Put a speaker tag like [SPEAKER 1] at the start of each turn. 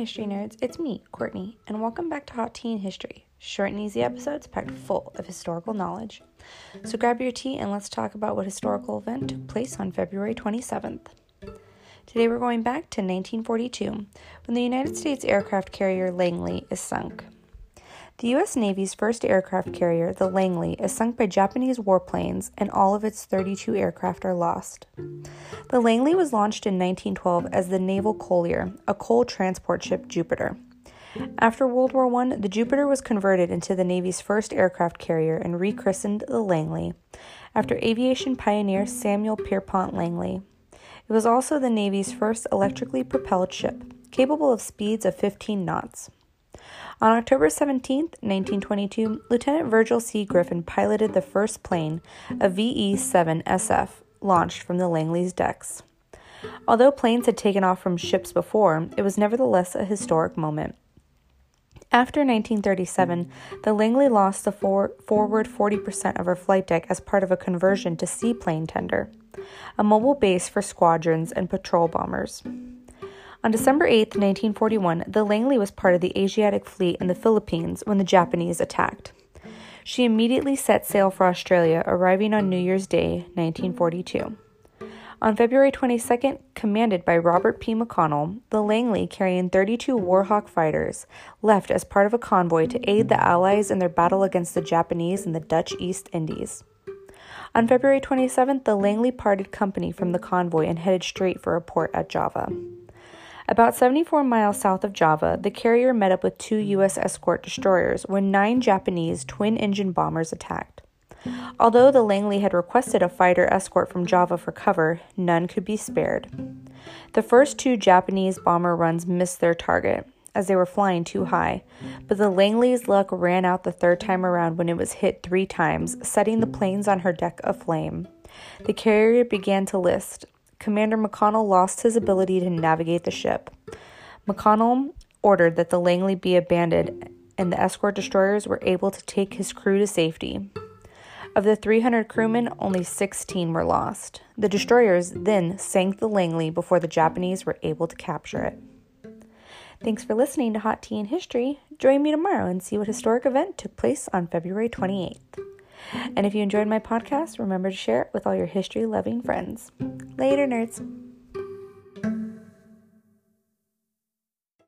[SPEAKER 1] history nerds, it's me, Courtney, and welcome back to Hot Tea and History, short and easy episodes packed full of historical knowledge. So grab your tea and let's talk about what historical event took place on February 27th. Today we're going back to 1942 when the United States aircraft carrier Langley is sunk. The U.S. Navy's first aircraft carrier, the Langley, is sunk by Japanese warplanes, and all of its 32 aircraft are lost. The Langley was launched in 1912 as the Naval Collier, a coal transport ship Jupiter. After World War I, the Jupiter was converted into the Navy's first aircraft carrier and rechristened the Langley after aviation pioneer Samuel Pierpont Langley. It was also the Navy's first electrically propelled ship, capable of speeds of 15 knots. On October 17, 1922, Lieutenant Virgil C. Griffin piloted the first plane, a VE 7 SF, launched from the Langley's decks. Although planes had taken off from ships before, it was nevertheless a historic moment. After 1937, the Langley lost the for- forward 40% of her flight deck as part of a conversion to seaplane tender, a mobile base for squadrons and patrol bombers. On December 8, 1941, the Langley was part of the Asiatic Fleet in the Philippines when the Japanese attacked. She immediately set sail for Australia, arriving on New Year's Day, 1942. On February 22nd, commanded by Robert P. McConnell, the Langley, carrying 32 Warhawk fighters, left as part of a convoy to aid the Allies in their battle against the Japanese in the Dutch East Indies. On February 27th, the Langley parted company from the convoy and headed straight for a port at Java. About 74 miles south of Java, the carrier met up with two U.S. escort destroyers when nine Japanese twin engine bombers attacked. Although the Langley had requested a fighter escort from Java for cover, none could be spared. The first two Japanese bomber runs missed their target, as they were flying too high, but the Langley's luck ran out the third time around when it was hit three times, setting the planes on her deck aflame. The carrier began to list, Commander McConnell lost his ability to navigate the ship. McConnell ordered that the Langley be abandoned, and the escort destroyers were able to take his crew to safety. Of the 300 crewmen, only 16 were lost. The destroyers then sank the Langley before the Japanese were able to capture it. Thanks for listening to Hot Tea and History. Join me tomorrow and see what historic event took place on February 28th. And if you enjoyed my podcast, remember to share it with all your history loving friends. Later, nerds.